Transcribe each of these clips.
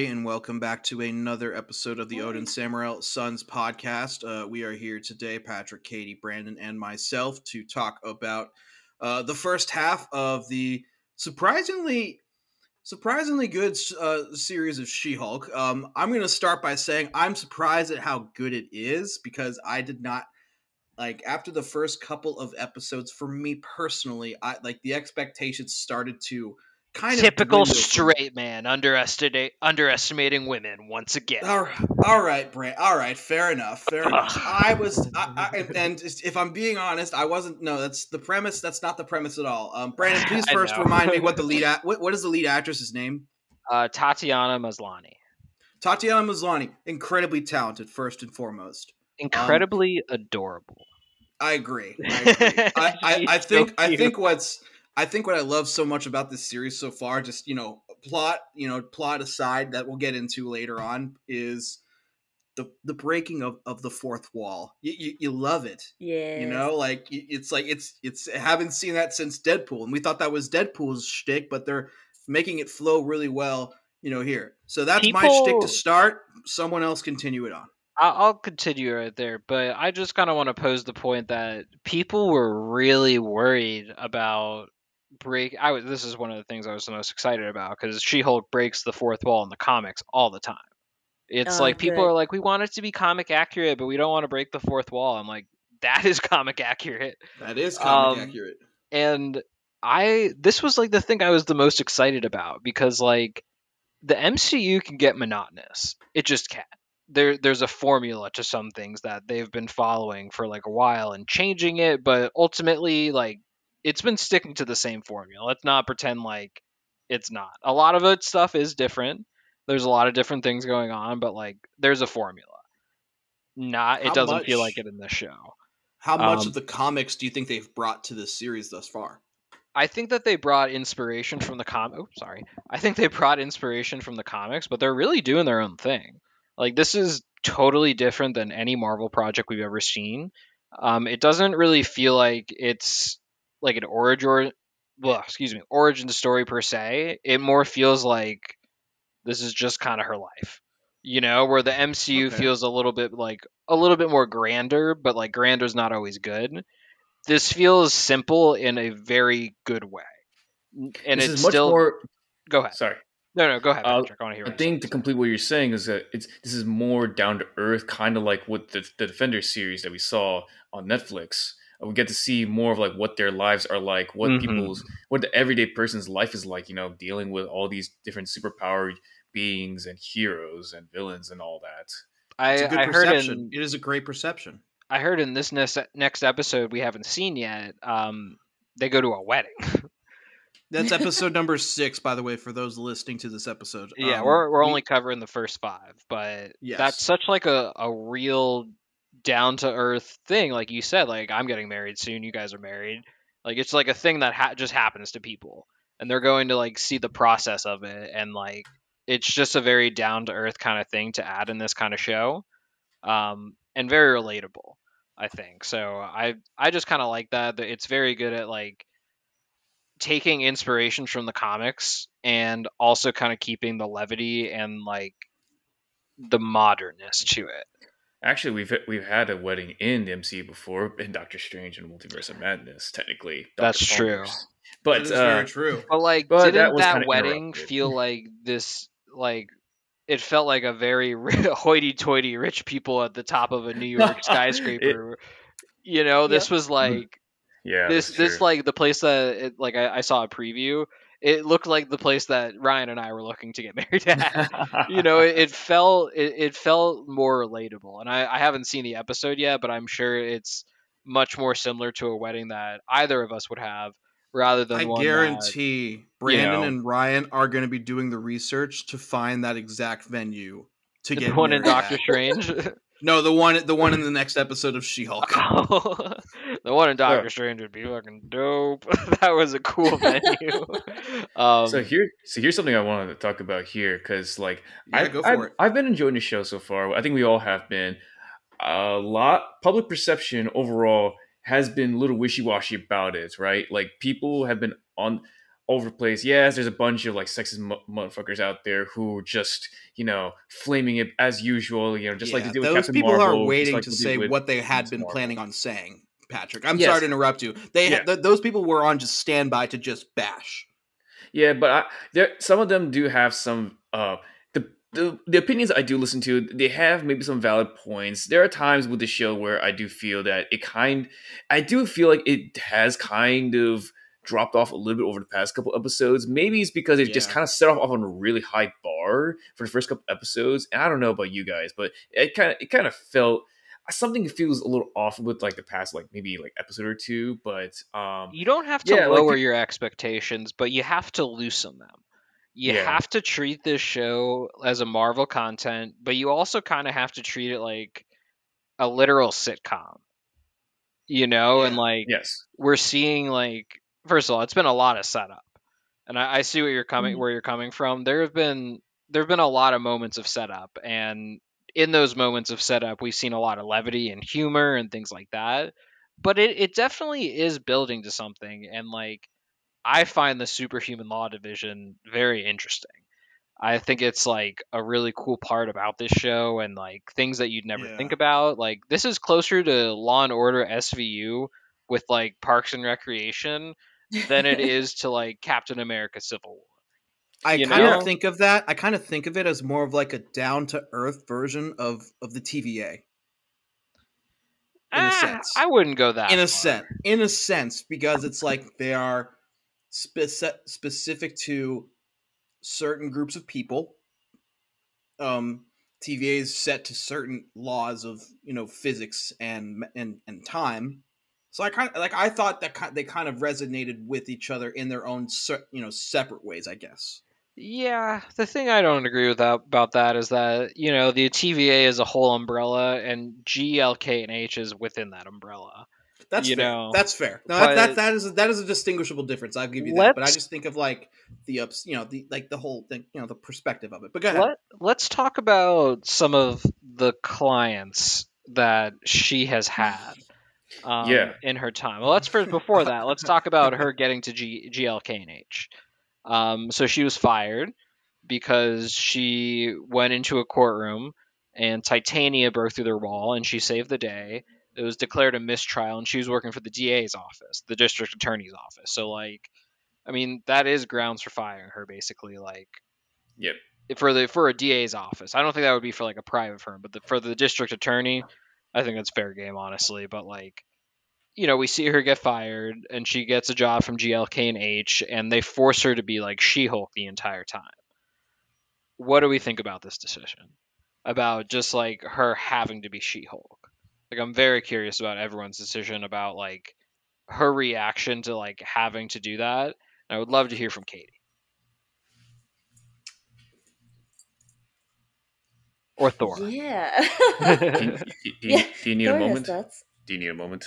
everybody, and welcome back to another episode of the Odin Samuel Sons podcast. Uh, we are here today, Patrick, Katie, Brandon, and myself, to talk about uh, the first half of the surprisingly, surprisingly good uh, series of She-Hulk. Um, I'm going to start by saying I'm surprised at how good it is because I did not like after the first couple of episodes. For me personally, I like the expectations started to kind of typical dwindle for me. straight man underestimate underestimating women once again. All right, all right, Brant. All right, fair enough. Fair enough. I was, I, I, and just- if I'm being honest, I wasn't. No, that's the premise. That's not the premise at all. Um, Brandon, please first remind me what the lead. What, what is the lead actress's name? Uh, Tatiana Maslany, Tatiana Maslany, incredibly talented, first and foremost. incredibly adorable. I agree. I, agree. I, I, I She's so think I think what's I think what I love so much about this series so far, just you know, plot you know, plot aside that we'll get into later on, is the the breaking of, of the fourth wall. You, you you love it, Yeah. you know, like it's like it's it's I haven't seen that since Deadpool, and we thought that was Deadpool's shtick, but they're making it flow really well, you know. Here, so that's my shtick to start. Someone else continue it on. I'll, I'll continue right there, but I just kind of want to pose the point that people were really worried about break. I was. This is one of the things I was the most excited about because She-Hulk breaks the fourth wall in the comics all the time. It's Oh, like people good. are like, we want it to be comic accurate, but we don't want to break the fourth wall. I'm like, that is comic accurate. That is comic Um, accurate. and I this was like the thing I was the most excited about because like the MCU can get monotonous. It just can't. There there's a formula to some things that they've been following for like a while and changing it, but ultimately like it's been sticking to the same formula. Let's not pretend like it's not. A lot of it stuff is different. There's a lot of different things going on, but like there's a formula. Not it doesn't feel like it in this show. How much um, of the comics do you think they've brought to this series thus far? I think that they brought inspiration from the com. Oh, sorry. I think they brought inspiration from the comics, but they're really doing their own thing. Like this is totally different than any Marvel project we've ever seen. Um, it doesn't really feel like it's like an origin or, well, excuse me, origin story per se. It more feels like this is just kind of her life. You know, where the MCU Okay. feels a little bit like a little bit more grander, but like grander's not always good this feels simple in a very good way. And this it's still more. go ahead. Sorry, No, no, go ahead, Uh, I want to hear. I think to complete what you're saying is that it's this is more down to earth, kind of like what the the Defender series that we saw on Netflix. We get to see more of like what their lives are like, what Mhm. people's, what the everyday person's life is like. You know, dealing with all these different superpowered beings and heroes and villains and all that. I, It's a good I heard perception. in It is a great perception. I heard in this next next episode we haven't seen yet. Um, they go to a wedding. That's episode number six, by the way, for those listening to this episode. yeah, Um, we're we're we- only covering the first five, but Yes. that's such like a a real down to earth thing. Like you said, like I'm getting married soon. You guys are married. Like it's like a thing that ha- just happens to people, and they're going to like see the process of it, and like it's just a very down to earth kind of thing to add in this kind of show, um, and very relatable. I think so. I I just kind of like that. that It's very good at like taking inspiration from the comics and also kind of keeping the levity and like the modernness to it. Actually, we've we've had a wedding in the MCU before in Doctor Strange and Multiverse of Madness. Technically, Dr. That's true. Palmer's. That But is uh, very true. But like, But didn't was that, wedding feel like this? Like, it felt like a very hoity-toity rich people at the top of a New York skyscraper. you know, this was like yeah, this this true. like the place that it, like I, I saw a preview. It looked like the place that Ryan and I were looking to get married at. you know, it, it felt it, it felt more relatable, and I, I haven't seen the episode yet, but I'm sure it's much more similar to a wedding that either of us would have, rather than I one that- guarantee Brandon know- and Ryan are going to be doing the research to find that exact venue to get one in Doctor. Strange. No, the one the one in the next episode of She-Hulk. the one in Doctor Strange would be fucking dope. that was a cool venue. um, so here, so here's something I wanted to talk about here because, like, Yeah, I, go I've, it. I've been enjoying the show so far. I think we all have been. a lot public perception overall has been a little wishy-washy about it, right? Like people have been on over the place. Yes, there's a bunch of like sexist motherfuckers out there who just you know flaming it as usual. You know, just Yeah, like they do with those Captain people Marvel, are waiting like to say what they had been Marvel. planning on saying. Patrick, I'm Yes. sorry to interrupt you. They Yeah. th- those people were on just standby to just bash. Yeah, but I, there some of them do have some uh the, the the opinions I do listen to, they have maybe some valid points. There are times with the show where I do feel that it kind I do feel like it has kind of dropped off a little bit over the past couple episodes. Maybe it's because it just kind of set off on a really high bar for the first couple episodes. And I don't know about you guys, but it kind of it kind of felt something feels a little off with like the past like maybe like episode or two, but um You don't have to Yeah, like lower pe- your expectations, but you have to loosen them. You Yeah. have to treat this show as a Marvel content, but you also kind of have to treat it like a literal sitcom. You know, and like yes. we're seeing like first of all, it's been a lot of setup, and I, I see what you're coming Mhm. where you're coming from. There have been there have been a lot of moments of setup, and in those moments of setup, we've seen a lot of levity and humor and things like that. But it, it definitely is building to something, and like I find the superhuman law division very interesting. I think it's like a really cool part about this show and like things that you'd never Yeah. think about. Like this is closer to Law and Order SVU with like Parks and Recreation than it is to like Captain America Civil War. I You kind know? of think of that. I kind of think of it as more of like a down to earth version of of the TVA. In a Ah, sense. I wouldn't go that in a sense, in a sense, because it's like they are speci- specific to certain groups of people. Um, TVA is set to certain laws of you know physics and and and time. So I kind of like I thought that they kind of resonated with each other in their own you know separate ways. I guess. Yeah, the thing I don't agree with that, about that is that you know the TVA is a whole umbrella, and GLK and H is within that umbrella. That's You fair. know, that's fair. No, that, that that is that is a distinguishable difference. I'll give you that. But I just think of like the ups, you know, the like the whole thing, you know, the perspective of it. But go ahead. Let, let's talk about some of the clients that she has had um, Yeah. in her time. Well, let's first before that, let's talk about her getting to G, GLK and H. Um, so she was fired because she went into a courtroom and Titania broke through their wall and she saved the day. It was declared a mistrial and she was working for the DA's office, the district attorney's office. So like, I mean, that is grounds for firing her basically. Like, Yep. for the for a DA's office. I don't think that would be for like a private firm, but the, for the district attorney, I think that's fair game, honestly. But like, you know, we see her get fired, and she gets a job from GLK and H, and they force her to be like She-Hulk the entire time. What do we think about this decision? About just like her having to be She-Hulk. Like, I'm very curious about everyone's decision about like her reaction to like having to do that. And I would love to hear from Katie. Or Thor. Yeah. Do you, do Yeah, do you need a Thor has moment? thoughts. Do you need a moment?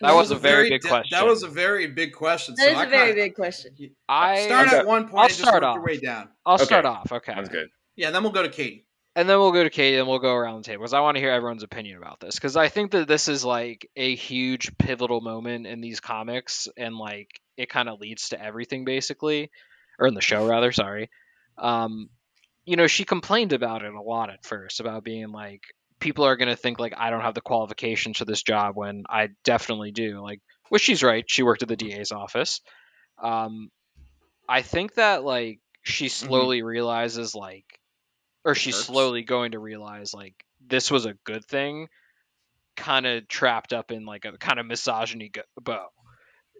That was a very big de- question. That was a very big question. That so is I a very big question. I start Okay. at one point I'll and just start your off. way down. I'll Okay. start off. Okay. Sounds good. Yeah, then we'll go to Katie. and then we'll go to Katie and we'll go around the table because I want to hear everyone's opinion about this because I think that this is like a huge pivotal moment in these comics and like it kind of leads to everything basically, or in the show rather. Sorry. Um, you know, she complained about it a lot at first about being like people are gonna think like I don't have the qualifications for this job when I definitely do. Like, which she's right. She worked at the DA's office. Um, I think that like she slowly realizes like or she's slowly going to realize like this was a good thing kind of trapped up in like a kind of misogyny go- bow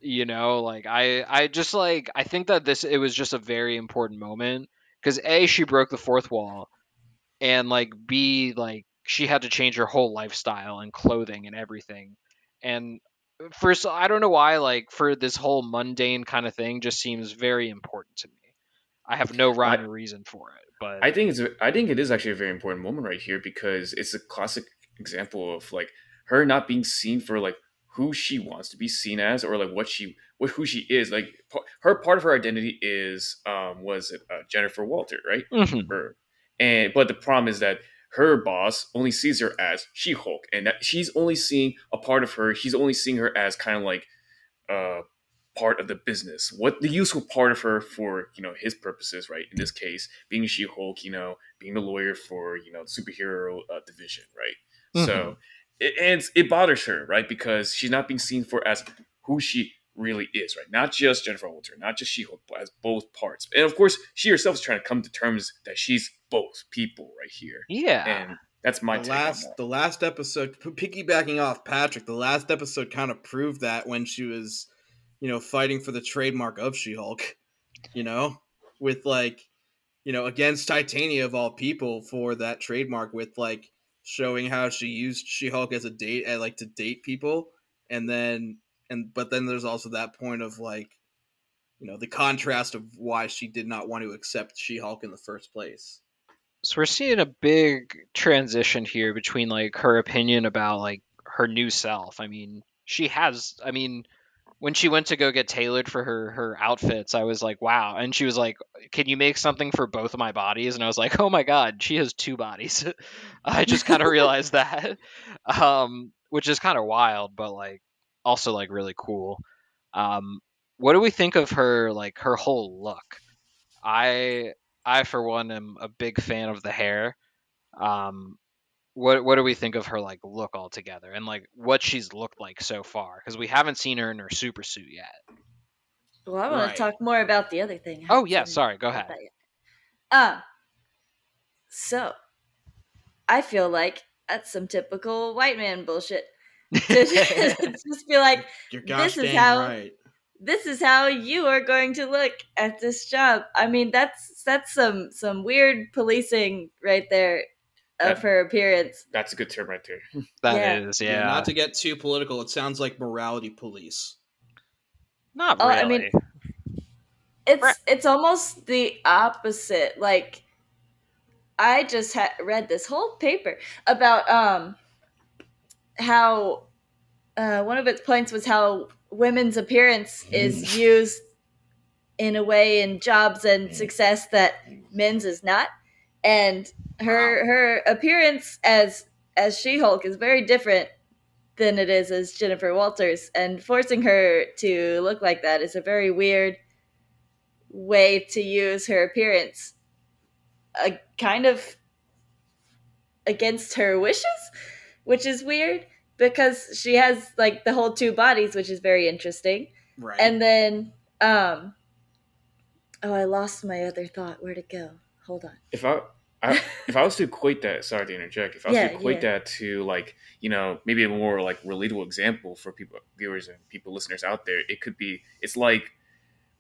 you know like i i just like i think that this it was just a very important moment because a she broke the fourth wall and like b like she had to change her whole lifestyle and clothing and everything. And first i don't know why like for this whole mundane kind of thing just seems very important to me. I have no rhyme or reason for it but I think it's a, I think it is actually a very important moment right here because it's a classic example of like her not being seen for like who she wants to be seen as or like what she what who she is like her part of her identity is um was it uh, Jennifer Walter right Mhm. or and but the problem is that her boss only sees her as She Hulk, and that she's only seeing a part of her. He's only seeing her as kind of like uh, part of the business. What the useful part of her for you know his purposes, right? In this case, being She Hulk, you know, being the lawyer for you know the superhero uh, division, right? Mm-hmm. So and it bothers her, right? Because she's not being seen for as who she really is, right? Not just Jennifer Walter, not just She Hulk, but as both parts. And of course, she herself is trying to come to terms that she's both people right here. Yeah. And that's my the last the last episode piggybacking off Patrick, the last episode kind of proved that when she was, you know, fighting for the trademark of She-Hulk, you know, with like, you know, against Titania of all people for that trademark with like showing how she used She-Hulk as a date, I like to date people and then and but then there's also that point of like you know the contrast of why she did not want to accept She-Hulk in the first place. So we're seeing a big transition here between like her opinion about like her new self. I mean, she has I mean, when she went to go get tailored for her her outfits, I was like, wow. And she was like, "Can you make something for both of my bodies?" And I was like, "Oh my god, she has two bodies." I just kind of realized that, um, which is kind of wild, but like also like really cool. Um, what do we think of her like her whole look? I I for one am a big fan of the hair. Um, what what do we think of her like look altogether and like what she's looked like so far? Because we haven't seen her in her super suit yet. Well, I want right. to talk more about the other thing. Oh yeah, sorry. Go ahead. Um. So, I feel like that's some typical white man bullshit. just be like, this is how right. this is how you are going to look at this job. I mean, that's that's some some weird policing right there of that, her appearance. That's a good term right there. That yeah. is, yeah. yeah. Not to get too political, it sounds like morality police. Not really. Oh, I mean, it's it's almost the opposite. Like, I just ha- read this whole paper about um how uh, one of its points was how women's appearance is mm. used in a way in jobs and mm. success that men's is not, and her her appearance as as She Hulk is very different than it is as Jennifer Walters, and forcing her to look like that is a very weird way to use her appearance. A kind of against her wishes which is weird because she has like the whole two bodies, which is very interesting. Right. And then, um, oh, I lost my other thought. Where'd it go? Hold on. If I, I if I was to equate that, sorry to interject. If I was yeah, to equate yeah. that to like you know maybe a more like relatable example for people viewers and people listeners out there, it could be it's like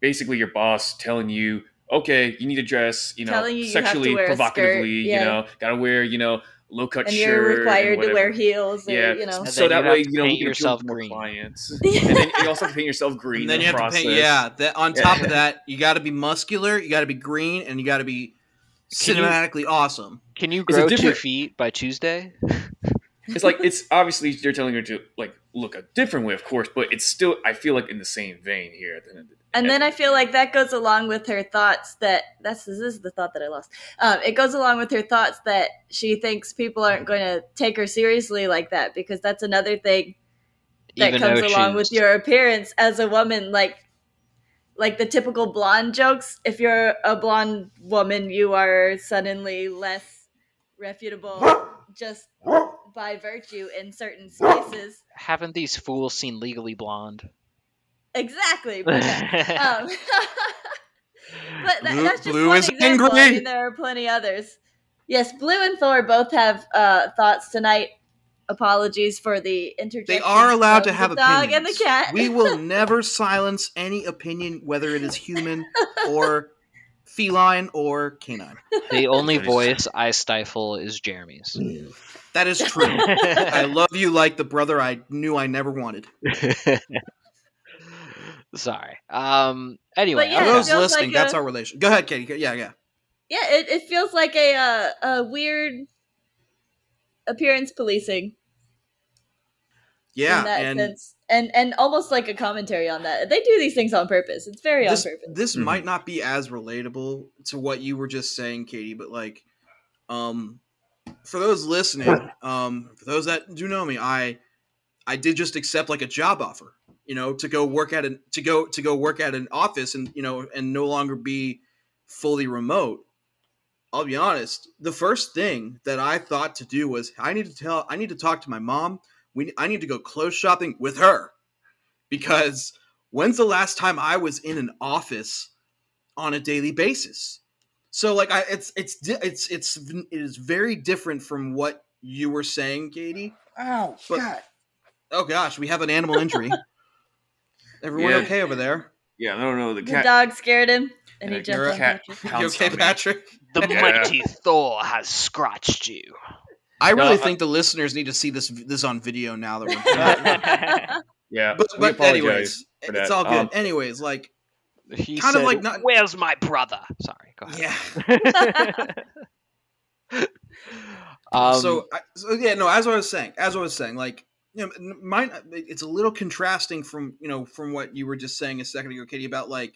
basically your boss telling you, okay, you need to dress, you know, you sexually you provocatively, yeah. you know, gotta wear, you know, low cut and shirt. you're required to wear heels. Or, yeah, you know. so that way you know you yourself more green. clients, and then you also have to paint yourself green. And then you have process. to paint. Yeah, that on top of that, you got to be muscular, you got to be green, and you got to be cinematically you, awesome. Can you grow two feet by Tuesday? it's like it's obviously they're telling her to like look a different way, of course, but it's still I feel like in the same vein here at the end of the and then I feel like that goes along with her thoughts that that's this is the thought that I lost. Um, it goes along with her thoughts that she thinks people aren't going to take her seriously like that because that's another thing that Even comes along with your appearance as a woman. Like like the typical blonde jokes. If you're a blonde woman, you are suddenly less reputable just by virtue in certain spaces. Haven't these fools seen Legally Blonde? Exactly. But, um, but that, that's just Blue one is example. angry. I mean, there are plenty others. Yes, Blue and Thor both have uh, thoughts tonight. Apologies for the interjection. They are allowed to have a dog opinions. and the cat. we will never silence any opinion, whether it is human or feline or canine. The only voice I stifle is Jeremy's. That is true. I love you like the brother I knew I never wanted. Sorry. Um. Anyway, yeah, those listening, like that's a, our relation. Go ahead, Katie. Yeah, yeah. Yeah, it, it feels like a uh, a weird appearance policing. Yeah, and sense. and and almost like a commentary on that. They do these things on purpose. It's very this, on purpose. This mm-hmm. might not be as relatable to what you were just saying, Katie, but like, um, for those listening, um, for those that do know me, I I did just accept like a job offer, you know, to go work at an to go to go work at an office and you know and no longer be fully remote. I'll be honest. The first thing that I thought to do was I need to tell I need to talk to my mom. We I need to go clothes shopping with her because when's the last time I was in an office on a daily basis? So like I it's it's it's it's it is very different from what you were saying, Katie. Oh But- God! Oh gosh, we have an animal injury. Everyone Yeah. okay over there? Yeah, I don't know. The The dog scared him, and he jumped you're on cat. Patrick. You okay. Patrick? The Yeah. mighty Thor has scratched you. I No, really I- think the listeners need to see this this on video now that we're Yeah, but, but anyways, it's all good. Um, anyways, like He Kind of said, like not- "Where's my brother?" Sorry, go ahead. yeah. um, so, I, so yeah, no. As I was saying, as I was saying, like you know, n- mine. It's a little contrasting from you know from what you were just saying a second ago, Katie, about like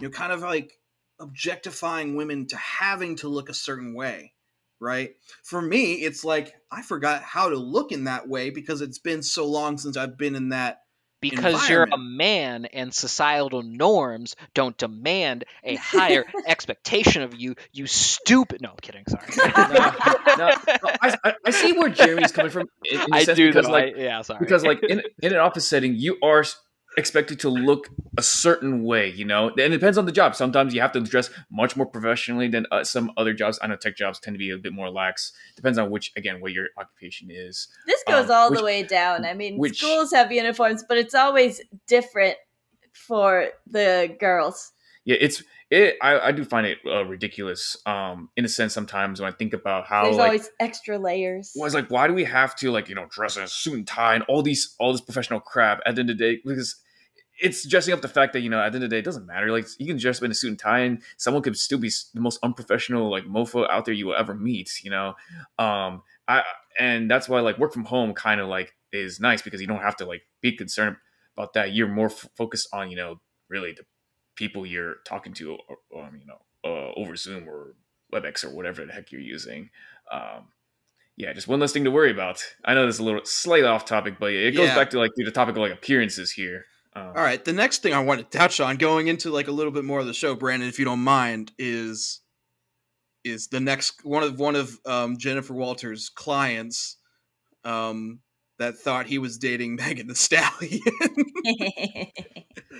you know, kind of like objectifying women to having to look a certain way, right? For me, it's like I forgot how to look in that way because it's been so long since I've been in that. because you're a man and societal norms don't demand a higher expectation of you, you stupid. No, I'm kidding. Sorry. no, no, I, I, I see where Jeremy's coming from. In, in the I do because, though. like, I- yeah, sorry. because like in in an office setting, you are expected to look a certain way. You know, and it depends on the job. Sometimes you have to dress much more professionally than uh, some other jobs. I know tech jobs tend to be a bit more lax. Depends on which, again, what your occupation is. This goes Um, all which- the way down. I mean, which- schools have uniforms, but it's always different for the girls. Yeah, it's it. I, I do find it uh, ridiculous. Um, in a sense, sometimes when I think about how There's like always extra layers. was like, why do we have to like you know dress in a suit and tie and all these all this professional crap at the end of the day? Because it's dressing up the fact that you know at the end of the day it doesn't matter. Like you can dress up in a suit and tie and someone could still be the most unprofessional like mofo out there you will ever meet. You know, um, I and that's why like work from home kind of like is nice because you don't have to like be concerned about that. You're more f- focused on you know really the people you're talking to, um, you know, uh, over Zoom or WebEx or whatever the heck you're using. Um, yeah, just one less thing to worry about. I know this is a little slightly off topic, but it goes Yeah. back to like the topic of like appearances here. Um, All right, the next thing I want to touch on, going into like a little bit more of the show, Brandon, if you don't mind, is is the next one of one of um, Jennifer Walters' clients um, that thought he was dating Megan Thee Stallion.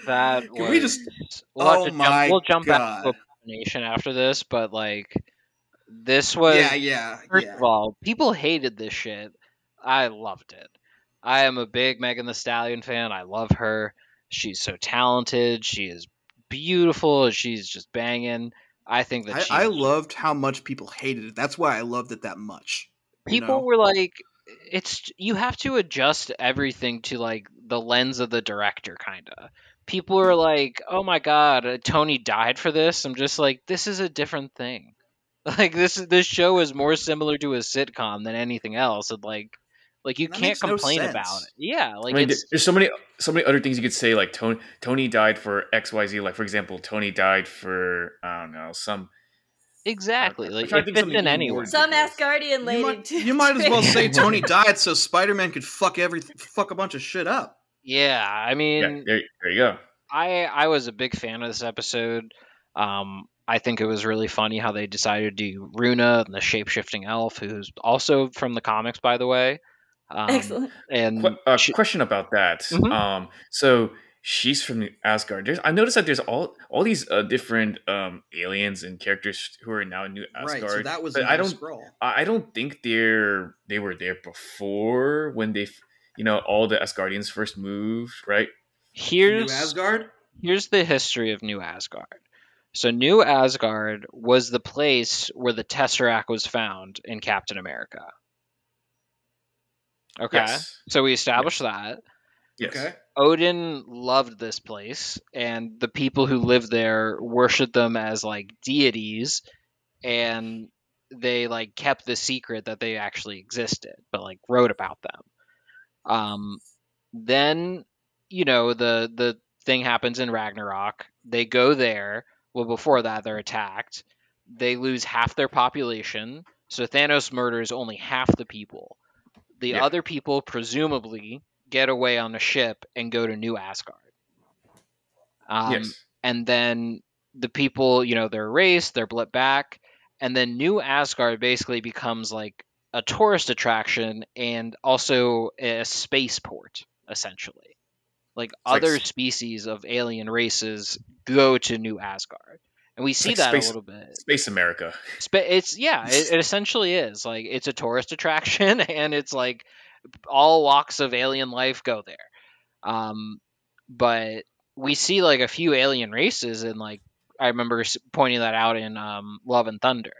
that Can we just- We'll, Oh to jump, my we'll jump back to God. Abomination after this, but like this was yeah, yeah, First yeah. of all, people hated this shit. I loved it. I am a big Megan Thee Stallion fan. I love her. She's so talented. She is beautiful. She's just banging. I think that I, she's I loved how much people hated it. That's why I loved it that much. people know? were like it's you have to adjust everything to like the lens of the director kind of people are like oh my god uh, tony died for this i'm just like this is a different thing like this this show is more similar to a sitcom than anything else and like like you That can't makes no complain about it yeah like I mean, it's there's so many so many other things you could say. Like Tony Tony died for X Y Z. Like for example, Tony died for I don't know some. exactly like trying it fits in even anywhere Some. Asgardian lady. You might, too. you might as well say Tony died so Spider Man could fuck every fuck a bunch of shit up. yeah i mean Yeah, there, there you go. I I was a big fan of this episode. Um, I think it was really funny how they decided to do Runa, and the shape shifting elf, who's also from the comics, by the way. Um, Excellent. And Qu- uh, she- question about that. Mhm. Um, so she's from Asgard. There's, I noticed that there's all all these uh, different um, aliens and characters who are now in New Asgard. Right, so that was but another I don't scroll. I I don't think they're they were there before when they you know all the Asgardians first moved, right? New here's Asgard. here's the history of New Asgard. So New Asgard was the place where the Tesseract was found in Captain America. Okay, Yes. so we established that. Yes. Okay. Odin loved this place, and the people who lived there worshipped them as like deities, and they like kept the secret that they actually existed, but like wrote about them. Um, then you know the the thing happens in Ragnarok. They go there. Well, before that, they're attacked. They lose half their population. So Thanos murders only half the people. The Yeah. other people presumably get away on a ship and go to New Asgard. Um, yes. and then the people, you know, they're erased, they're blipped back, and then New Asgard basically becomes like a tourist attraction and also a spaceport, essentially. Like like other s- species of alien races go to New Asgard, and we see like that space- a little bit. Space America. It's yeah, it, it essentially is like it's a tourist attraction, and it's like all walks of alien life go there. Um, but we see like a few alien races, and like I remember pointing that out in um, Love and Thunder.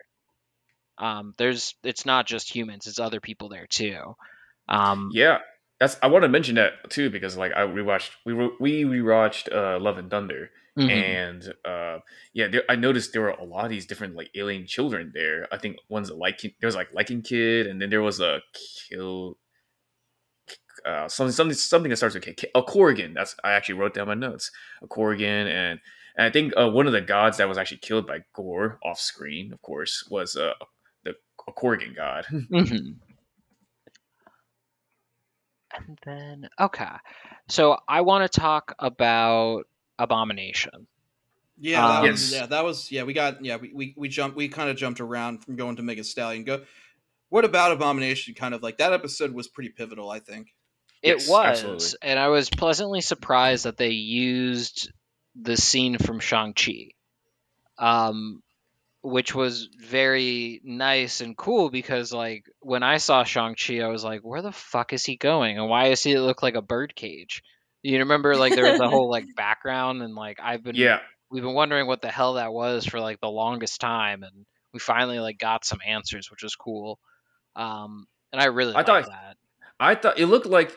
Um, there's it's not just humans; it's other people there too. Um, Yeah, that's. I want to mention that too because like I rewatched we re- we rewatched uh, Love and Thunder mhm. and uh, yeah, there, I noticed there were a lot of these different like alien children there. I think one's a Lycan. There was like Lycan kid, and then there was a kill. Uh, something something something that starts with K. A Corrigan. That's I actually wrote down my notes. A Corrigan, and and I think uh, one of the gods that was actually killed by Gorr off screen, of course, was uh, the a Corrigan god. Mhm. And then okay, so I want to talk about Abomination. Yeah, that Um, was, Yes. yeah, that was yeah. We got yeah. We we, we jumped. We kind of jumped around from going to Mega Stallion. Go. What about Abomination? Kind of like that episode was pretty pivotal. I think. It Yes, was, absolutely. and I was pleasantly surprised that they used the scene from Shang Chi, um, which was very nice and cool because, like, when I saw Shang Chi, I was like, "Where the fuck is he going? And why does he look like a bird cage?" You remember, like, there was a whole like background, and like I've been, yeah, we've been wondering what the hell that was for like the longest time, and we finally like got some answers, which was cool. Um, and I really I thought- that. I thought it looked like.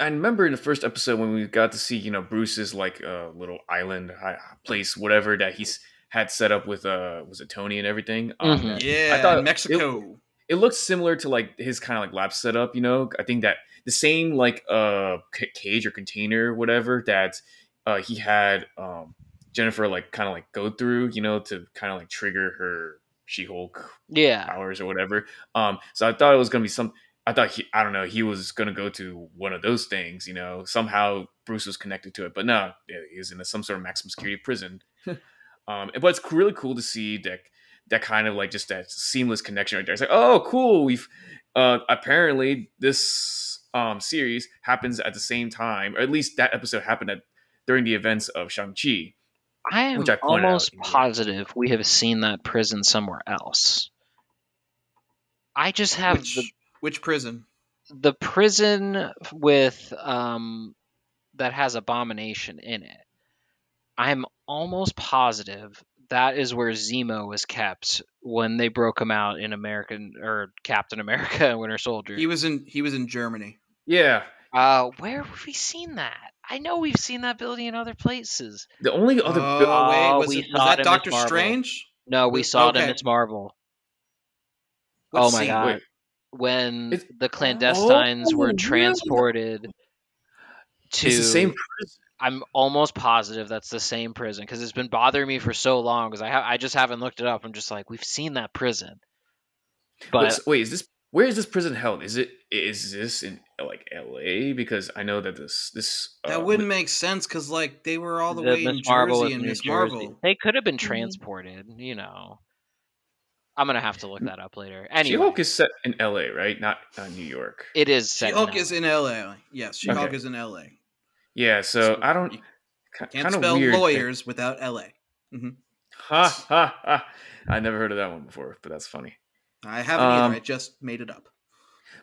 I remember in the first episode when we got to see, you know, Bruce's like uh, little island place, whatever that he's had set up with uh was it Tony and everything. Um, Mhm. Yeah, I thought Mexico. it looks similar to like his kind of like lab setup. You know, I think that the same like uh ca- cage or container, whatever that uh he had um Jennifer like kind of like go through, you know, to kind of like trigger her She Hulk Yeah, powers or whatever. Um, so I thought it was gonna be some. I thought he, I don't know, he was gonna go to one of those things. You know, somehow Bruce was connected to it, but no, yeah, he was in some sort of maximum security prison. um, but it's really cool to see that that kind of like just that seamless connection right there. It's like, oh, cool. We've uh, apparently this um series happens at the same time, or at least that episode happened at during the events of Shang Chi. I am I pointed out almost positive we have seen that prison somewhere else. I just have Which, the which prison? the prison with um that has abomination in it. I'm almost positive that is where Zemo was kept when they broke him out in American or Captain America and Winter Soldier. He was in. He was in Germany. Yeah, uh, where have we seen that? I know we've seen that building in other places. the only other. oh bu- wait, Oh, was, we it, was saw it that in Doctor Strange? No, we Wait, saw it in okay. Miss Marvel. What oh my scene? god. Wait. when It's- the clandestines Oh, were really? transported to it's the same prison. I'm almost positive that's the same prison because it's been bothering me for so long because I ha- I just haven't looked it up. I'm just like we've seen that prison, but wait, wait, is this where is this prison held? Is it is this in like L.A. Because I know that this this uh, That wouldn't make sense because like they were all the, the way Miss in Marvel Jersey and New Miss Jersey. Marvel. They could have been Mhm. transported, you know. I'm gonna have to look that up later. She-Hulk is set in L.A. right, not not New York. it is She-Hulk LA. is in L.A. Yes, She Hulk Okay. is in L.A. Yeah, so I don't can't of spell weird. thing. lawyers without L.A. Ha ha ha! I never heard of that one before, but that's funny. I haven't Um, either. I just made it up.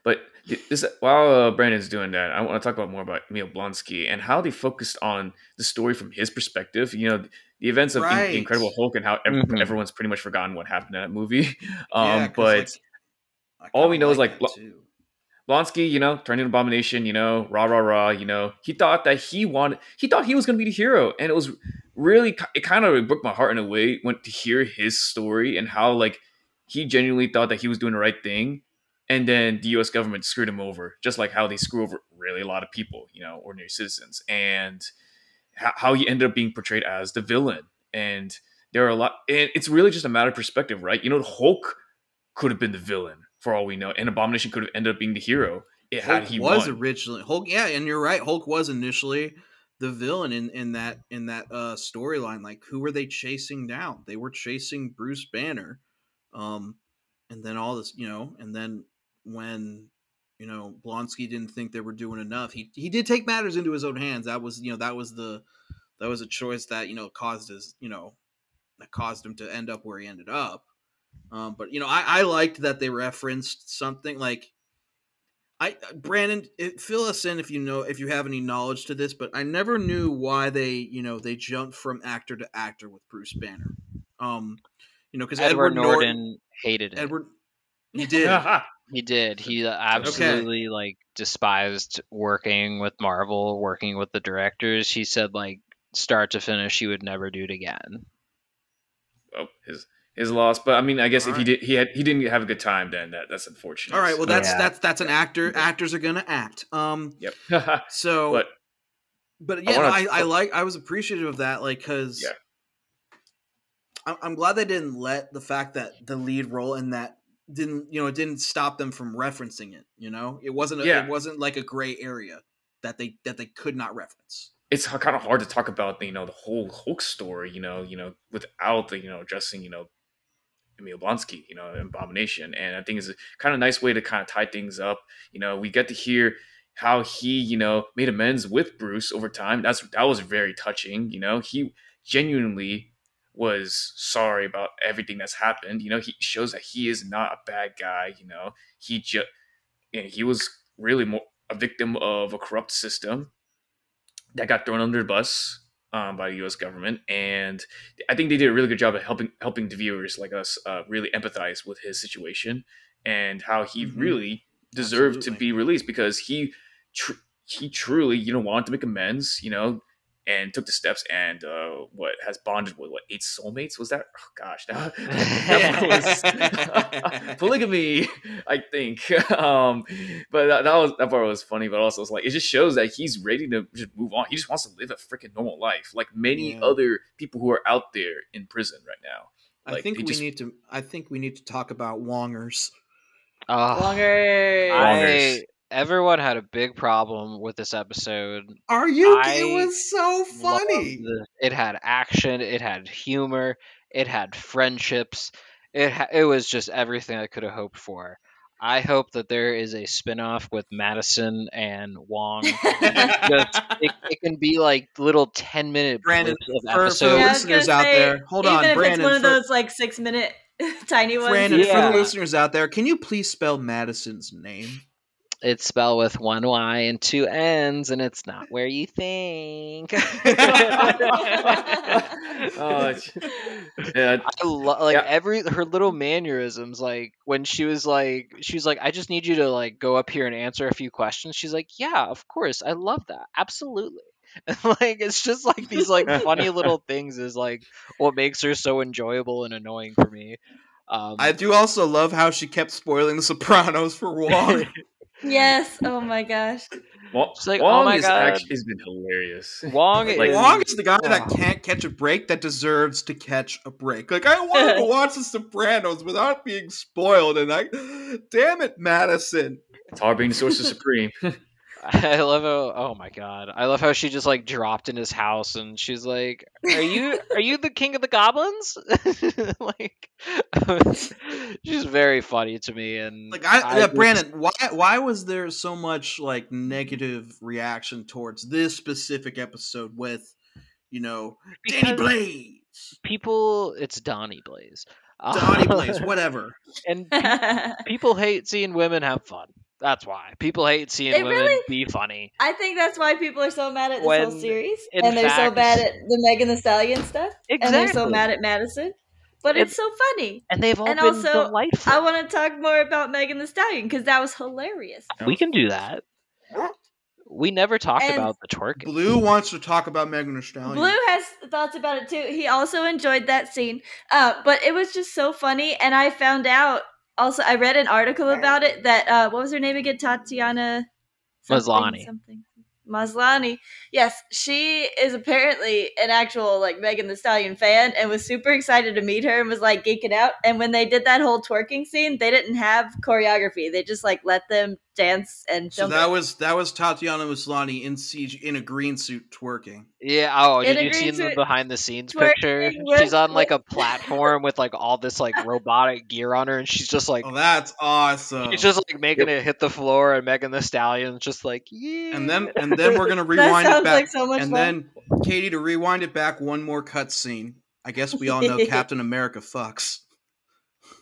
But this while uh, Brandon's doing that, I want to talk about more about Emil Blonsky and how they focused on the story from his perspective. You know, the events of In- Right. the Incredible Hulk and how ev- Mhm. everyone's pretty much forgotten what happened in that movie. Um, Yeah, 'cause, but like, all we kinda know is, like, that Blo- too. Blonsky, you know, turned into an Abomination, you know, rah rah rah, you know, he thought that he wanted, he thought he was going to be the hero, and it was really, it kind of broke my heart in a way when to hear his story and how like he genuinely thought that he was doing the right thing, and then the U.S. government screwed him over, just like how they screw over really a lot of people, you know, ordinary citizens, and how he ended up being portrayed as the villain, and there are a lot, and it's really just a matter of perspective, right? You know, Hulk could have been the villain for all we know, and Abomination could have ended up being the hero. It Hulk had he was won. originally Hulk. Yeah, and you're right. Hulk was initially the villain in in that in that uh storyline. Like, who were they chasing down? They were chasing Bruce Banner, um, and then all this, you know, and then when you know Blonsky didn't think they were doing enough, he he did take matters into his own hands. That was you know that was the that was a choice that you know caused his you know that caused him to end up where he ended up. Um, but you know, I, I liked that they referenced something like I Brandon, it, fill us in if you know if you have any knowledge to this, but I never knew why they you know they jumped from actor to actor with Bruce Banner. Um, you know, because Edward, Edward Norton, Norton, hated it. Edward, he did. He did. He uh, absolutely like despised working with Marvel, working with the directors. He said like start to finish, he would never do it again. oh, his his loss. But I mean, I guess if he did, he had he didn't have a good time. Then that that's unfortunate. All right, well that's Yeah. that's that's an actor. Actors are gonna act. Um, yep. so but but yeah, wanna- I, I, like I was appreciative of that, like because Yeah. I'm, I'm glad they didn't let the fact that the lead role in that didn't you know it didn't stop them from referencing it. You know, it wasn't a, Yeah. it wasn't like a gray area that they that they could not reference. it's kind of hard to talk about you know the whole Hulk story, you know, you know, without the you know addressing you know Emil Blonsky, you know, Abomination, and I think it's a kind of nice way to kind of tie things up. You know, we get to hear how he you know made amends with Bruce over time. That's that was very touching. You know, he genuinely was sorry about everything that's happened. You know, he shows that he is not a bad guy. You know, he just he was really more a victim of a corrupt system that got thrown under the bus um, by the U.S. government, and I think they did a really good job of helping helping the viewers like us uh, really empathize with his situation and how he Mhm. really deserved Absolutely. to be released because he tr- he truly you know wanted to make amends, you know. And took the steps and uh, what has bonded with what eight soulmates was that? Oh gosh, that, that was polygamy, I think. Um, but that, that was that part was funny, but also it's like it just shows that he's ready to just move on. He just wants to live a freaking normal life, like many Yeah. other people who are out there in prison right now. I think we just- need to. I think we need to talk about Wongers. Oh, Wongers. I everyone had a big problem with this episode. Are you? I it was so funny. Loved It had action. It had humor. It had friendships. It ha- it was just everything I could have hoped for. I hope that there is a spin-off with Madisynn and Wong. Just, it, it can be like little 10 minute Brandon, blips of for- for. Yeah, listeners gonna out say, there, hold even on, if Brandon, it's one of for- those like six minute tiny ones. Brandon, for the listeners out there, can you please spell Madisynn's name? It's spelled with one Y and two N's, and it's not where you think. Oh, yeah, I lo- like Yeah. every her little mannerisms. Like when she was like, she was like, "I just need you to like go up here and answer a few questions." She's like, "Yeah, of course, I love that, absolutely." And like it's just like these like funny little things is like what makes her so enjoyable and annoying for me. Um, I do also love how she kept spoiling The Sopranos for Wong. Yes. Oh my gosh. Wong, She's like, "Oh my is God." actually has been hilarious. Wong Like, is Wong is the guy that Oh. can't catch a break that deserves to catch a break. Like I wanted to watch The Sopranos without being spoiled, and I, damn it, Madisynn. It's hard being the sorcerer supreme. I love how oh my god. I love how she just like dropped in his house and she's like, Are you are you the king of the goblins? like she's very funny to me and Like I, yeah, just- Brandon, why why was there so much like negative reaction towards this specific episode with, you know, Danny Blaze, people it's Donny Blaze. Donny Blaze, whatever. and pe- people hate seeing women have fun. That's why. People hate seeing They women really- be funny. I think that's why people are so mad at this whole series, in and they're so bad at the Megan Thee Stallion stuff, and they're so mad at Madisynn. But And- it's so funny. And they've all and been also, delightful. I want to talk more about Megan Thee Stallion because that was hilarious. we can do that. We never talk And- about the twerk. Blue wants to talk about Megan Thee Stallion. Blue has thoughts about it too. He also enjoyed that scene, uh, but it was just so funny. And I found out also, I read an article about it that uh, what was her name again? Tatiana something, Maslany. Something Maslany. Yes, she is apparently an actual like Megan Thee Stallion fan and was super excited to meet her and was like geeking out. And when they did that whole twerking scene, they didn't have choreography. They just like let them dance and so that it. was that was Tatiana Maslany in siege in a green suit twerking. Yeah. Oh, did you see the behind the scenes picture? She's on like a platform with like all this like robotic gear on her, and she's just like, "Oh, that's awesome!" She's just like making it hit the floor, and Megan Thee Stallion's just like, "Yeah." And then and then we're gonna rewind it back, like so and fun. then Katie to rewind it back one more cutscene. I guess we all know Captain America fucks.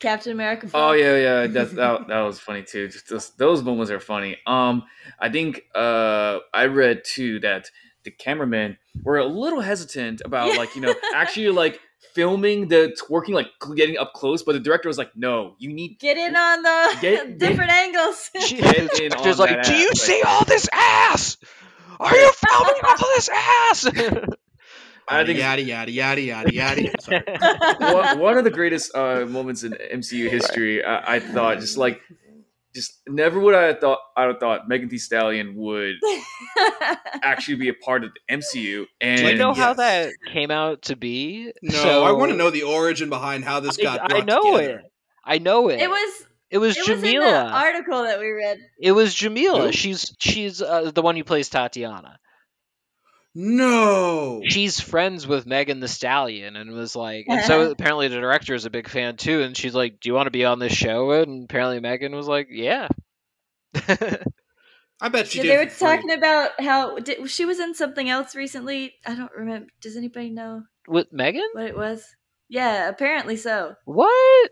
Captain America. Oh yeah, yeah, that's that, that was funny too. Just those, those moments are funny. Um, I think uh, I read too that the cameramen were a little hesitant about like you know actually like filming the twerking like getting up close, but the director was like, "No, you need get in on the get, different get, angles." Get in on like, "Do you see all this ass? Are you filming all this ass?" I think yada yada yada yada yada. one, one, of the greatest uh, moments in MCU history, I, I, thought, just like, just never would I have thought I would have thought Megan Thee Stallion would actually be a part of the MCU. And do you know yes. how that came out to be? No, so, I want to know the origin behind how this got. I, I know together. it. I know it. It was it was it Jameela. Was article that we read. It was Jameela. Who? She's she's uh, the one who plays Tatiana. No. She's friends with Megan Thee Stallion and was like, and so apparently the director is a big fan too. And she's like, Do you want to be on this show? And apparently Megan was like, Yeah. I bet she yeah, did. They were talking about how did, she was in something else recently. I don't remember. Does anybody know? With Megan? What it was? Yeah, apparently so. What?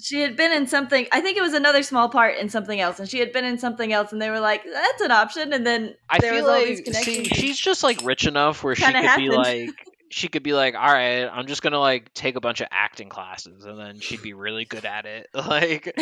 She had been in something i think it was another small part in something else and she had been in something else and they were like that's an option and then i feel like see, she's just like rich enough where she could happened. be like she could be like all right i'm just gonna like take a bunch of acting classes and then she'd be really good at it. Like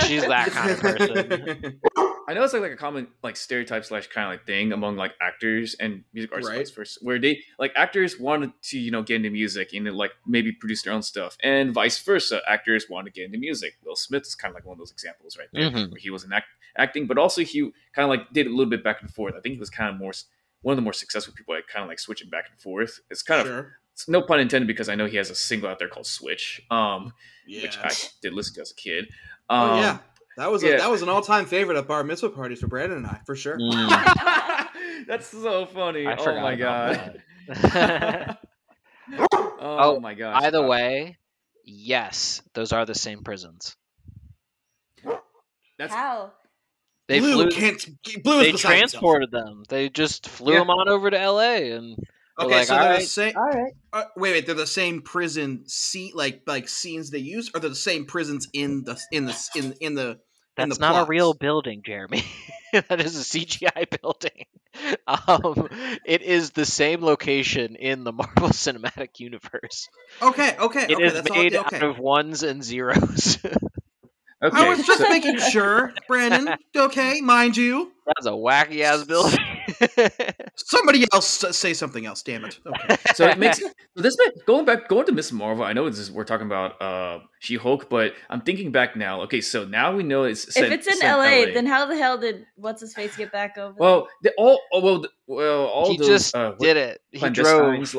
she's that kind of person I know it's like, like a common like stereotype slash kind of like thing among like actors and music artists right. first, where they like actors wanted to you know get into music and like maybe produce their own stuff, and vice versa. Actors want to get into music. Will Smith is kind of like one of those examples right there, mm-hmm. where he was in act- acting, but also he kind of like did a little bit back and forth. I think he was kind of more one of the more successful people at kind of like switching back and forth. It's kind sure. of it's no pun intended because I know he has a single out there called Switch, um, yeah. which I did listen to as a kid. Um, oh, yeah. That was a, yeah. that was an all time favorite at bar mitzvah parties for Brandon and I for sure. Mm. That's so funny. I oh my god. oh, oh, my god. By the way, yes, those are the same prisons. That's how. They Blue flew, can't. Blue they transported himself. them. They just flew yeah. them on over to L.A. and Okay, like, so they're right, the same. All right. Uh, wait, wait. They're the same prison seat, like like scenes they use, or they're the same prisons in the in the in in the that's not plots. a real building, Jeremy. that is a CGI building. Um, it is the same location in the Marvel Cinematic Universe. Okay, okay, It okay, is made all, okay. out of ones and zeros. okay, I was just making sure, Brandon. Okay, mind you. That's a wacky ass building. Somebody else say something else. Damn it. Okay. So it makes so this going back going to Ms. Marvel. I know this is, we're talking about uh, She Hulk, but I'm thinking back now. Okay, so now we know it's if it's in LA, LA, then how the hell did what's his face get back over? Well, the, all oh, well well all he those, just uh, did it. He drove.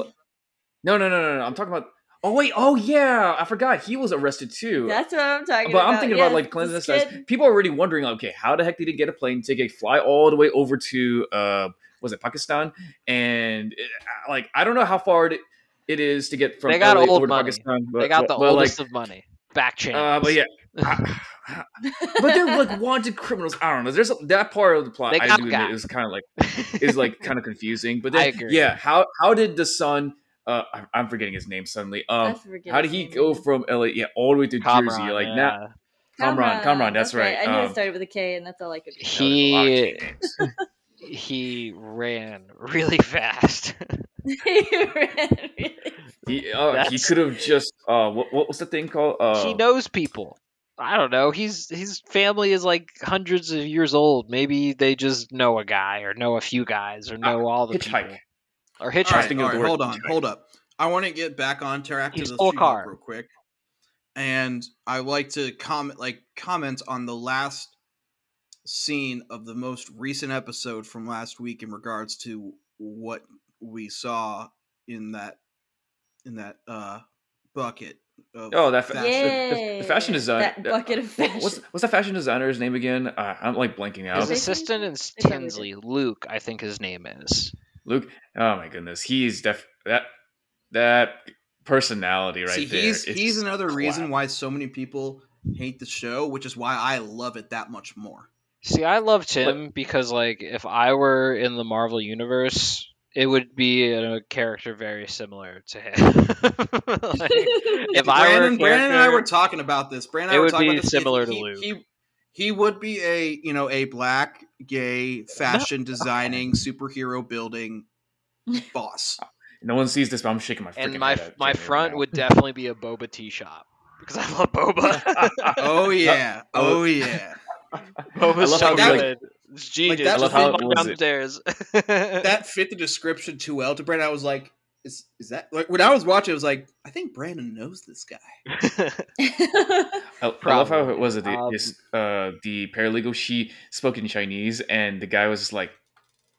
No, no, no, no, no. I'm talking about Oh wait, oh yeah, I forgot he was arrested too. That's what I'm talking but about. But I'm thinking about like cleanliness. People are already wondering, okay, how the heck did he get a plane ticket, fly all the way over to uh, was it Pakistan? And it, like, I don't know how far it, it is to get from they got LA old over money. to Pakistan. But, they got the but, oldest like, of money. Back chain. Uh, but yeah. but they're like wanted criminals. I don't know. There's a, that part of the plot. I do admit is kind of like is like kind of confusing. But then, yeah, how how did the son? Uh, I'm forgetting his name suddenly. Um, how did he go from LA, yeah, all the way to Kamran, Jersey? Like yeah. now, Kamran, Kamran, that's right. I knew um, it started with a K, and that's all I could. He he ran really fast. he ran really. He, uh, he could have just uh, what, what was the thing called? Uh, he knows people. I don't know. He's his family is like hundreds of years old. Maybe they just know a guy or know a few guys or know uh, all the hitchhike. people. Or hitchhiking. All right, all right, hold on, hold up. I want to get back on track to the car real quick, and I like to comment like comment on the last scene of the most recent episode from last week in regards to what we saw in that in that uh bucket. Oh, that fa- fashion. the, the- the fashion Yay, design. that bucket of what- What's, fashion. what's that fashion designer's name again? Uh, I'm like blanking out. His assistant changed is it? They probably did. Tinsley. Luke, I think his name is. Luke. Oh my goodness, he's def that that personality right See, there. he's he's just another reason why so many people hate the show, which is why I love it that much more. See, I loved him because, like, if I were in the Marvel universe, it would be a character very similar to him. like, if I were Brandon, Brandon and I were talking about this. Brandon It I were would talking be about this. similar to he, Luke. He, he would be a you know a black gay fashion designing superhero building boss. No one sees this, but I'm shaking my freaking and my head at my Jamie right front would definitely be a boba tea shop because I love boba. Oh, oh yeah, oh, oh yeah. Boba's love so how good. It's genius. that Just was walk it- was it- downstairs. That fit the description too well to Brandon. I was like, is is that like when I was watching? I was like, I think Brandon knows this guy. I, I love how it was it the, Um, this, uh, the paralegal. She spoke in Chinese, and the guy was just like,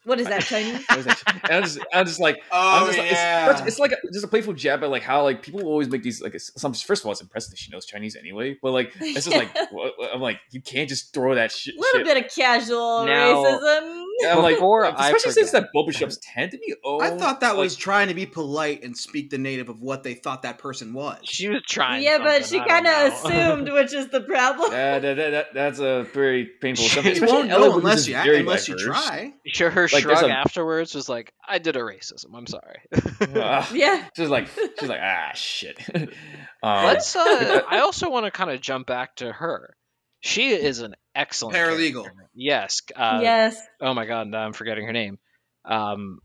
what is that Chinese? I was and I was just, I was just like, Oh I'm just like, it's, it's like a, just a playful jab at like how like people always make these like it's- some. First of all, it's impressive that she knows Chinese anyway, but like it's just like what, what- I'm like you can't just throw that shit. A little shit. bit of casual Now- racism. I'm like, Before I especially since forget. that boba shops tend to be owned. I thought that like, was trying to be polite and speak the native of what they thought that person was. she was trying. Yeah, but she kind of assumed, which is the problem. Yeah, that, that, that, that's a very painful assumption. you especially won't know unless you very unless you try. Sure, her Like, shrug a- afterwards was like, "I did a racism. I'm sorry." Ah, yeah. she's like, she's like, ah, shit. um, Let's. Uh, I also want to kind of jump back to her. She is an excellent Paralegal. character. Yes. Uh, yes. Oh my god, I'm forgetting her name. Um,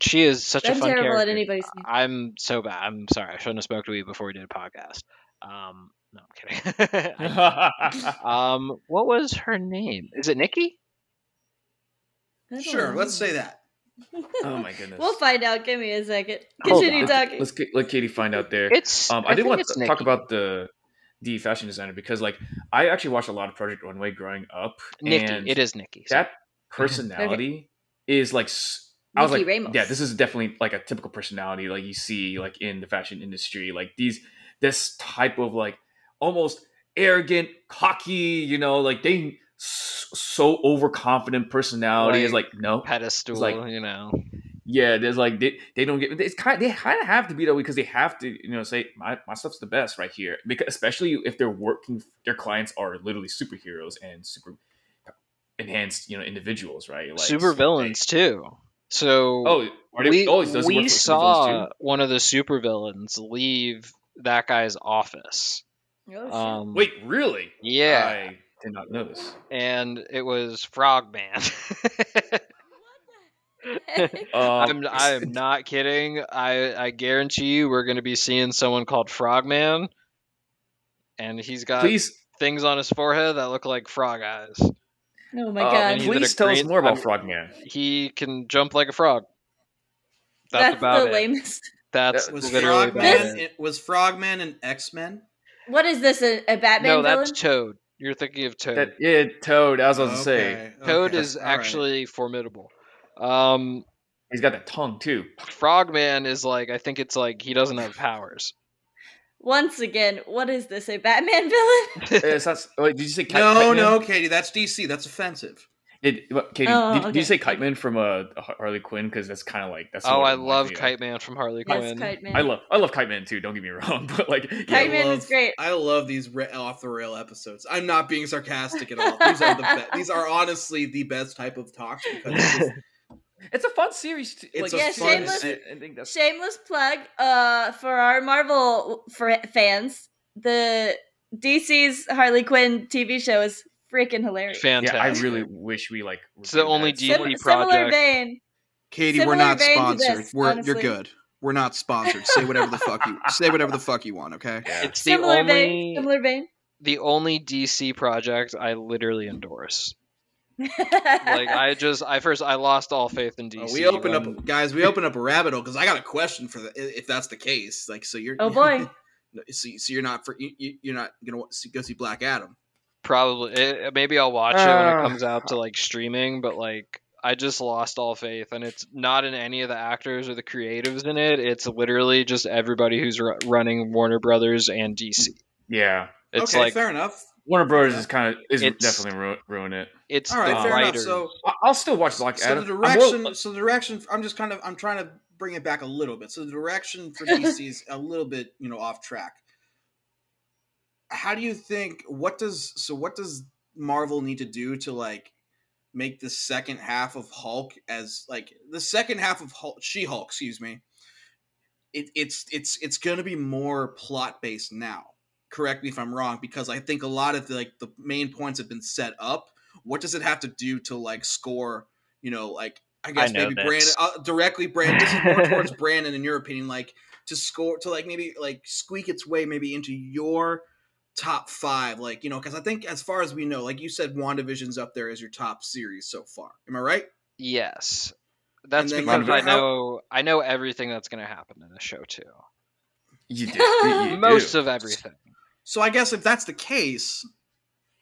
she is such a I'm fun terrible character. at anybody's name. I'm so bad. I'm sorry. I shouldn't have spoke to you before we did a podcast. Um, no, I'm kidding. Um, what was her name? Is it Nikki? Sure, know. let's say that. oh my goodness. We'll find out. Give me a second. Continue talking. Let's let Katie find out there. It's. Um, I, did think want it's to talk about the the fashion designer because, like, I actually watched a lot of Project Runway growing up, Nikki. and It is Nikki. that personality is like. I was like, Ramos. yeah, this is definitely like a typical personality like you see like in the fashion industry. Like these, this type of like almost arrogant, cocky, you know, like they so overconfident personality is like no, pedestal. like- you know. Yeah, there's like they, they don't get it's kind they kind of have to be that way because they have to you know say my, my stuff's the best right here because especially if they're working their clients are literally superheroes and super enhanced you know individuals right like super so villains too. So oh, are they, we, oh, does he work we saw one of the super villains leave that guy's office. Oh. Um, Wait, really? yeah, I did not notice and it was Frogman. Um, I'm I'm not kidding. I I guarantee you we're going to be seeing someone called Frogman, and he's got please, things on his forehead that look like frog eyes. oh my uh, god. he's please tell us more about I'm- Frogman. He can jump like a frog. That's, That's, about the it. lamest. That's That Was literally about Frogman it. was Frogman an X Men? What is this? A, a Batman No, villain? that's Toad. You're thinking of Toad. That yeah, Toad. I was about to say Toad is actually formidable. Um, he's got that tongue too. Frogman is like I think it's like he doesn't have powers. Once again, what is this? A Batman villain? it's not, wait, did you say Kite, No, Kite no, Katie, that's DC. That's offensive. Did, what, Katie, Oh, did, did you say Kite Man from uh, Harley Quinn? Because that's kind of like that's. oh, I love. Kite Man from Harley Yes, Quinn. Kite Man. I love I love Kite Man too. Don't get me wrong, but like yeah, Kite Man love- is great. I love these ra- off the rail episodes. I'm not being sarcastic at all. These are the be- these are honestly the best type of talks because it's a fun series. To, It's like, a Yeah, fun- shameless- I, I think that's Shameless plug uh, for our Marvel for fans. The DC's Harley Quinn TV show is freaking hilarious. Fantastic. yeah. I really wish we like. It's the only that. DC Sim- project. similar vein. Katie, we're Similar not vein to sponsored. this, we're you're honestly. good. We're not sponsored. Say whatever the fuck you say whatever the fuck you want, okay? Yeah. It's the Similar only vein. Similar vein. the only DC project I literally endorse. Like like I just I first I lost all faith in DC. Uh, we open when- up, guys. We open up a rabbit hole because I got a question for the if that's the case. Like, so you're Oh boy. so, so you're not for you, you- you're not gonna see- go see Black Adam. Probably. It, maybe I'll watch it when it comes out to like streaming, but like I just lost all faith, and it's not in any of the actors or the creatives in it. It's literally just everybody who's r- running Warner Brothers and DC. Yeah, It's okay, like fair enough. Warner Brothers is kind of is It's- definitely ru- ruin it. It's All right, the fair enough. writers. So, I- I'll still watch Black so Adam. the I'm more- direction, so the direction. I'm just kind of, I'm trying to bring it back a little bit. So the direction for DC is a little bit, you know, off track. How do you think? What does so? What does Marvel need to do to like make the second half of Hulk as like the second half of Hulk, She Hulk? Excuse me. It, it's it's it's going to be more plot based now. Correct me if I'm wrong, because I think a lot of the, like the main points have been set up. What does it have to do to like score? You know, like I guess know maybe this. Brandon uh, directly. Brandon, this is more towards Brandon, in your opinion, like to score to like maybe like squeak its way maybe into your top five, like you know, because I think as far as we know, like you said, Wandavision's up there as your top series so far. Am I right? Yes, that's then because like, I how- know I know everything that's going to happen in the show too. you do. You, you Most do. of everything. So I guess if that's the case,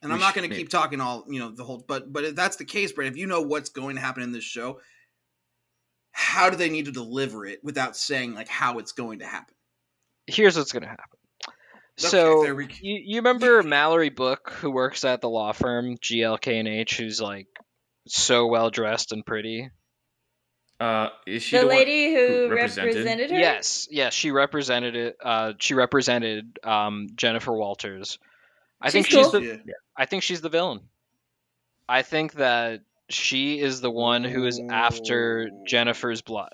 and I'm not going to keep talking all you know the whole, but but if that's the case, Brandon, if you know what's going to happen in this show, how do they need to deliver it without saying like how it's going to happen? Here's what's going to happen. Okay, So we you, you remember Mallory Book, who works at the law firm GLK&H, who's like so well dressed and pretty. Uh, is she the the, one- lady who represented? represented her. Yes, yes, she represented it. Uh, she represented um, Jennifer Walters. I think She's she's cool. the Yeah. I think she's the villain. I think that she is the one who is after Jennifer's blood.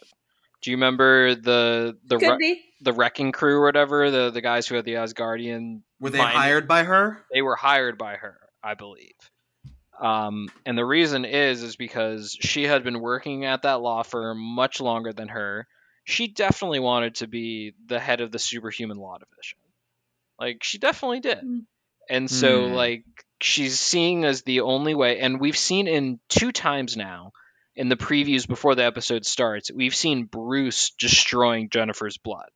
Do you remember the the re- the wrecking crew or whatever the the guys who had the Asgardian? Were they Mine- hired by her? They were hired by her, I believe. Um, and the reason is is because she had been working at that law firm much longer than her. She definitely wanted to be the head of the superhuman law division. Like she definitely did. Hmm. And so Hmm. like she's seeing as the only way and we've seen in two times now in the previews before the episode starts, we've seen Bruce destroying Jennifer's blood.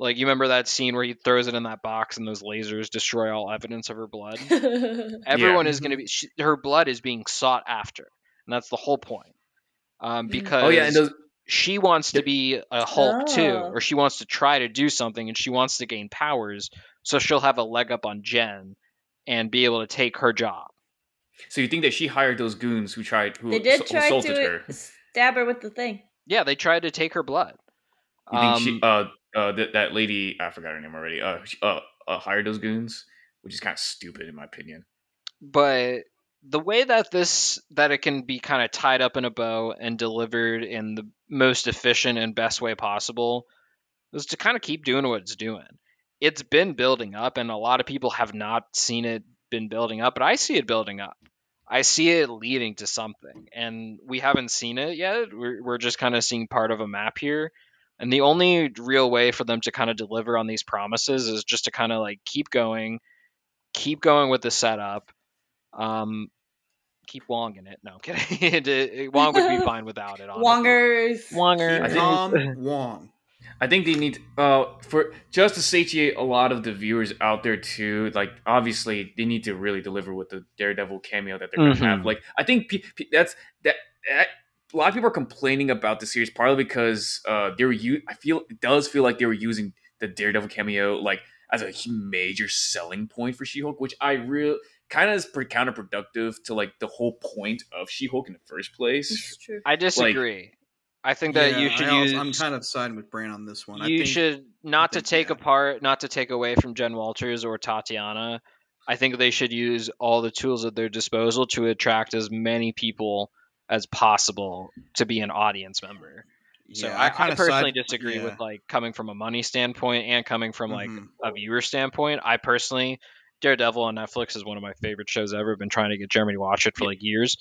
Like you remember that scene where he throws it in that box and those lasers destroy all evidence of her blood? Everyone is going to be she, her blood is being sought after. And that's the whole point. Um, Mm. because Oh yeah, and those she wants to be a Hulk too, Oh. or she wants to try to do something, and she wants to gain powers, so she'll have a leg up on Jen and be able to take her job. So you think that she hired those goons who tried who they did assault- try assaulted to her? stab her with the thing. Yeah, they tried to take her blood. You think Um, she uh uh that, that lady I forgot her name already uh she, uh, uh hired those goons, which is kind of stupid in my opinion. but the way that this that it can be kind of tied up in a bow and delivered in the most efficient and best way possible is to kind of keep doing what it's doing. It's been building up, and a lot of people have not seen it been building up, but I see it building up. I see it leading to something, and we haven't seen it yet. We're, we're just kind of seeing part of a map here. And the only real way for them to kind of deliver on these promises is just to kind of like keep going, keep going with the setup, um, keep Wong in it. No, I'm kidding. It- it- Wong would be fine without it. honestly. Wongers. Wonger. I think- Tom Wong. I think they need uh for just to satiate a lot of the viewers out there too. Like obviously they need to really deliver with the Daredevil cameo that they're gonna Mhm. have. Like I think pe- pe- that's that, that. A lot of people are complaining about the series partly because uh they were u- I feel it does feel like they were using the Daredevil cameo like as a major selling point for She-Hulk, which I real kind of is pre- counterproductive to like the whole point of She-Hulk in the first place. True. I disagree. I think that Yeah, you should I also- use. I'm kind of siding with Bran on this one. I you think, should not to think, take yeah. apart, not to take away from Jen Walters or Tatiana. I think they should use all the tools at their disposal to attract as many people as possible to be an audience member. So yeah, I, I kinda personally side- disagree yeah. with like coming from a money standpoint and coming from like Mhm. a viewer standpoint. I personally, Daredevil on Netflix is one of my favorite shows ever. Been trying to get Jeremy to watch it for like years.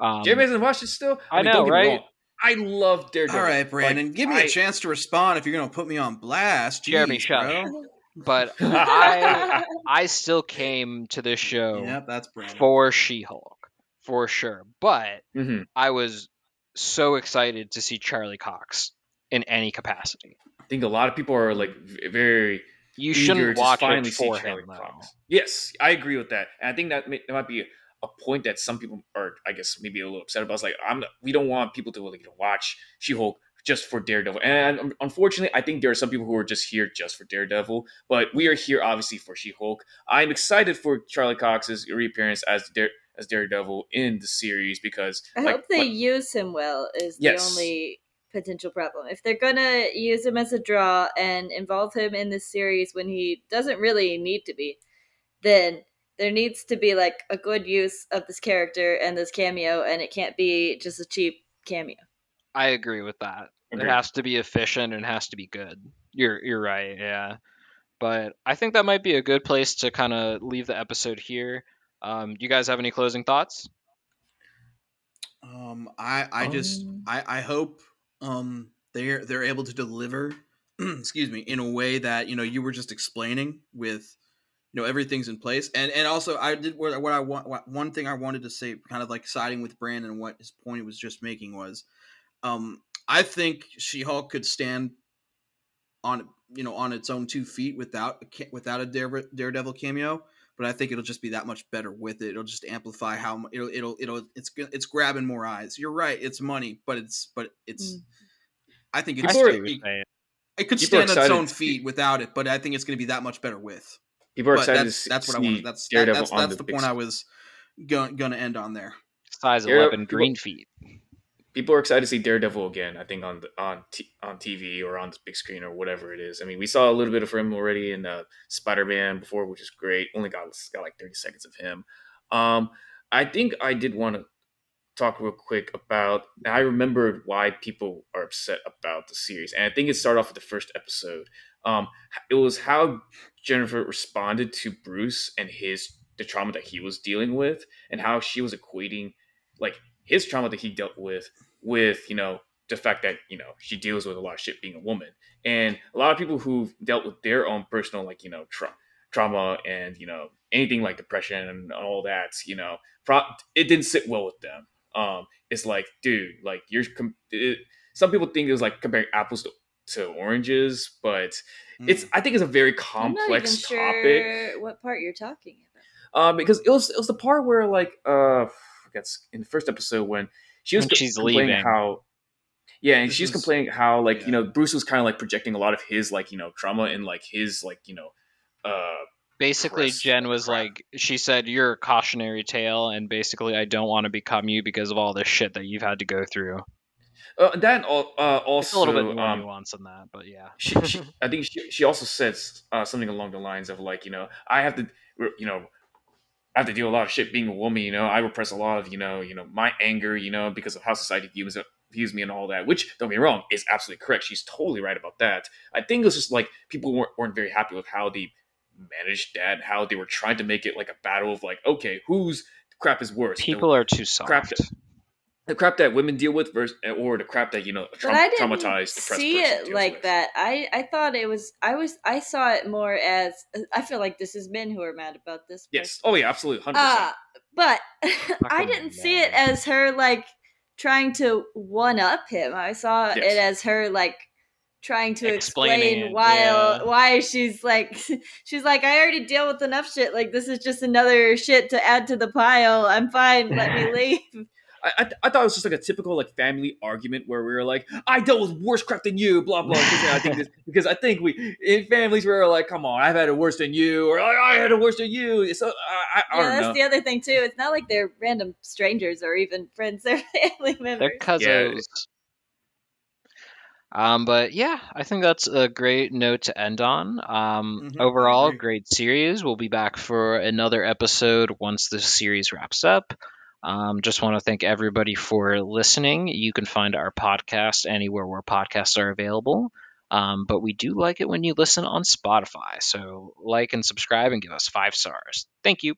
Um, Jeremy hasn't watched it still. I know, don't get right? Wrong, I love Daredevil. All right, Brandon, Like, give me I- a chance to respond if you're going to put me on blast. Jeremy, Jeez, shut but I I still came to this show Yep, that's Brandon. for She-Hulk for sure. But Mhm. I was so excited to see Charlie Cox in any capacity. I think a lot of people are like very you shouldn't watch it for him. Yes, I agree with that, and I think that, may, that might be a point that some people are, I guess, maybe a little upset about. It's like I'm, we don't want people to like, watch She-Hulk just for Daredevil. And unfortunately, I think there are some people who are just here just for Daredevil, but we are here obviously for She-Hulk. I'm excited for Charlie Cox's reappearance as Dare, as Daredevil in the series because I like, hope they what, use him well. Is yes. the only potential problem. If they're gonna use him as a draw and involve him in this series when he doesn't really need to be, then there needs to be like a good use of this character and this cameo, and it can't be just a cheap cameo. I agree with that. It has to be efficient and has to be good. You're you're right, yeah. But I think that might be a good place to kind of leave the episode here. Um, do you guys have any closing thoughts? Um, I I just um... I I hope um they're they're able to deliver excuse me in a way that you know you were just explaining with you know everything's in place. And and also i did what, what i want what, one thing i wanted to say kind of like siding with brandon what his point was just making was um i think she-hulk could stand on you know on its own two feet without without a Dare, daredevil cameo but i think it'll just be that much better with it. It'll just amplify how it'll it'll it'll it's it's grabbing more eyes. You're right it's money but it's but it's mm. i think it's it, it, could stand on its own feet without it but i think it's going to be that much better with People are excited that's, that's what I wanted. That's that, that's, that's the, the point I was going to end on there. Size eleven green feet. People are excited to see Daredevil again. I think on the, on t- on TV or on the big screen or whatever it is. I mean, we saw a little bit of him already in uh, Spider Man before, which is great. Only got got like thirty seconds of him. Um, I think I did want to talk real quick about. I remembered why people are upset about the series, and I think it started off with the first episode. Um, it was how Jennifer responded to Bruce and his the trauma that he was dealing with, and how she was equating like his trauma that he dealt with with you know the fact that you know she deals with a lot of shit being a woman, and a lot of people who've dealt with their own personal like you know tra- trauma and you know anything like depression and all that, you know, pro- it didn't sit well with them. Um, it's like, dude, like you're. Com- it, some people think it was like comparing apples to to oranges, but mm. it's I think it's a very complex topic. Sure what part you're talking about? Uh, because it was it was the part where like uh, I guess in the first episode when she was when she's complaining leaving. how yeah, and this she's is, complaining how like yeah. you know Bruce was kind of like projecting a lot of his like you know trauma and like his like you know uh basically jen was crap. like she said you're a cautionary tale and basically i don't want to become you because of all this shit that you've had to go through uh, that uh, also it's a little bit more um, nuance than that, but yeah. she, she, I think she, she also says uh, something along the lines of like, you know, I have to, you know, I have to deal a lot of shit being a woman. You know, I repress a lot of, you know, you know, my anger, you know, because of how society views views me and all that. Which don't get me wrong, is absolutely correct. She's totally right about that. I think it was just like people weren't, weren't very happy with how they managed that, how they were trying to make it like a battle of like, okay, whose crap is worse? People are too soft. Crap the crap that women deal with versus or the crap that you know tra- but I didn't traumatized see it like with. that. I i thought it was i was i saw it more as i feel like this is men who are mad about this yes. oh yeah absolutely. 100% uh, but i didn't see it as her like trying to one up him. I saw yes. it as her like trying to explain why yeah. why she's like she's like I already deal with enough shit. Like this is just another shit to add to the pile. I'm fine. Let me leave I, I, I, thought it was just like a typical like family argument where we were like, I dealt with worse crap than you, blah blah. I think this, because I think we in families we were like, come on, I've had it worse than you, or I, I had it worse than you. So I, I, yeah, that's know. the other thing too. It's not like they're random strangers or even friends; they're family members. They're cousins. Yeah. Um, but yeah, I think that's a great note to end on. Um, mm-hmm, overall, great series. We'll be back for another episode once the series wraps up. Um, just want to thank everybody for listening. You can find our podcast anywhere where podcasts are available. Um, but we do like it when you listen on Spotify. So like and subscribe and give us five stars. Thank you.